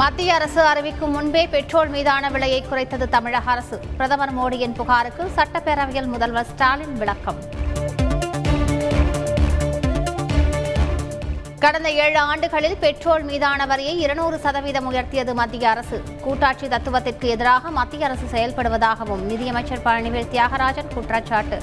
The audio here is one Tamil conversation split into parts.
மத்திய அரசு அறிவிக்கும் முன்பே பெட்ரோல் மீதான விலையை குறைத்தது தமிழக அரசு. பிரதமர் மோடியின் புகாருக்கு சட்டப்பேரவையில் முதல்வர் ஸ்டாலின் விளக்கம். கடந்த ஏழு ஆண்டுகளில் பெட்ரோல் மீதான வரியை இருநூறு சதவீதம் உயர்த்தியது மத்திய அரசு. கூட்டாட்சி தத்துவத்திற்கு எதிராக மத்திய அரசு செயல்படுவதாகவும் நிதியமைச்சர் பழனிவேல் தியாகராஜன் குற்றச்சாட்டு.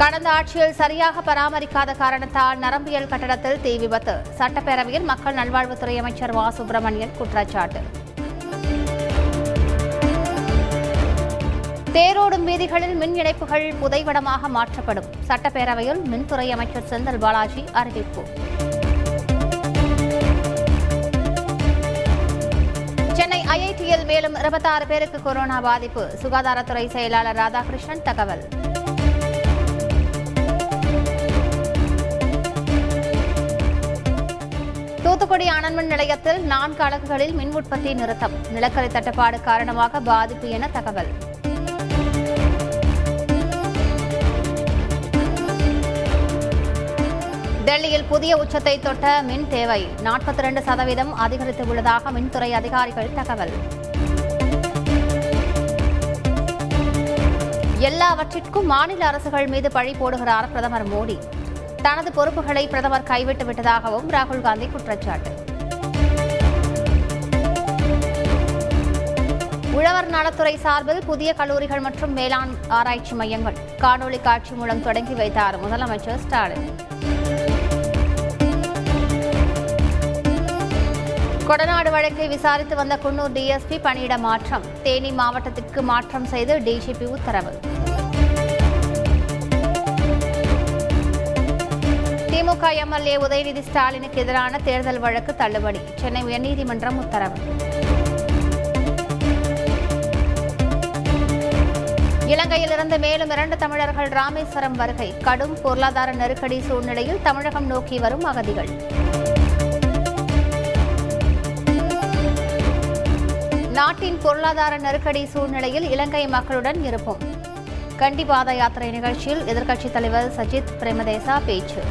கடந்த ஆட்சியில் சரியாக பராமரிக்காத காரணத்தால் நரம்பியல் கட்டடத்தில் தீ விபத்து. சட்டப்பேரவையில் மக்கள் நல்வாழ்வுத்துறை அமைச்சர் மா சுப்பிரமணியன் குற்றச்சாட்டு. தேரோடும் வீதிகளில் மின் இணைப்புகள் புதைவடமாக மாற்றப்படும். சட்டப்பேரவையில் மின்துறை அமைச்சர் செந்தில் பாலாஜி அறிவிப்பு. சென்னை ஐஐடியில் மேலும் இருபத்தாறு பேருக்கு கொரோனா பாதிப்பு. சுகாதாரத்துறை செயலாளர் ராதாகிருஷ்ணன் தகவல். தூத்துக்குடி அனல்மின் நிலையத்தில் நான்கு அலகுகளில் மின் உற்பத்தி நிறுத்தம். நிலக்கரி தட்டுப்பாடு காரணமாக பாதிப்பு என தகவல். டெல்லியில் புதிய உச்சத்தை தொட்ட மின் தேவை. நாற்பத்தி ரெண்டு சதவீதம் அதிகரித்து உள்ளதாக மின்துறை அதிகாரிகள் தகவல். எல்லாவற்றிற்கும் மாநில அரசுகள் மீது பழி போடுகிறார் பிரதமர் மோடி. தனது பொறுப்புகளை பிரதமர் கைவிட்டு விட்டதாகவும் ராகுல் காந்தி குற்றச்சாட்டு. உழவர் நலத்துறை சார்பில் புதிய கல்லூரிகள் மற்றும் வேளாண் ஆராய்ச்சி மையங்கள். காணொலி காட்சி மூலம் தொடங்கி வைத்தார் முதலமைச்சர் ஸ்டாலின். கொடநாடு வழக்கை விசாரித்து வந்த குன்னூர் டிஎஸ்பி பணியிட மாற்றம். தேனி மாவட்டத்திற்கு மாற்றம் செய்து டிஜிபி உத்தரவு. திமுக எம்எல்ஏ உதயநிதி ஸ்டாலினுக்கு எதிரான தேர்தல் வழக்கு தள்ளுபடி. சென்னை உயர்நீதிமன்றம் உத்தரவு. இலங்கையிலிருந்து மேலும் இரண்டு தமிழர்கள் ராமேஸ்வரம் வருகை. கடும் பொருளாதார நெருக்கடி சூழ்நிலையில் தமிழகம் நோக்கி வரும் அகதிகள். நாட்டின் பொருளாதார நெருக்கடி சூழ்நிலையில் இலங்கை மக்களுடன் இருப்போம். கண்டி பாத யாத்திரை நிகழ்ச்சியில் எதிர்க்கட்சித் தலைவர் சஜித் பிரேமதேசா பேச்சு.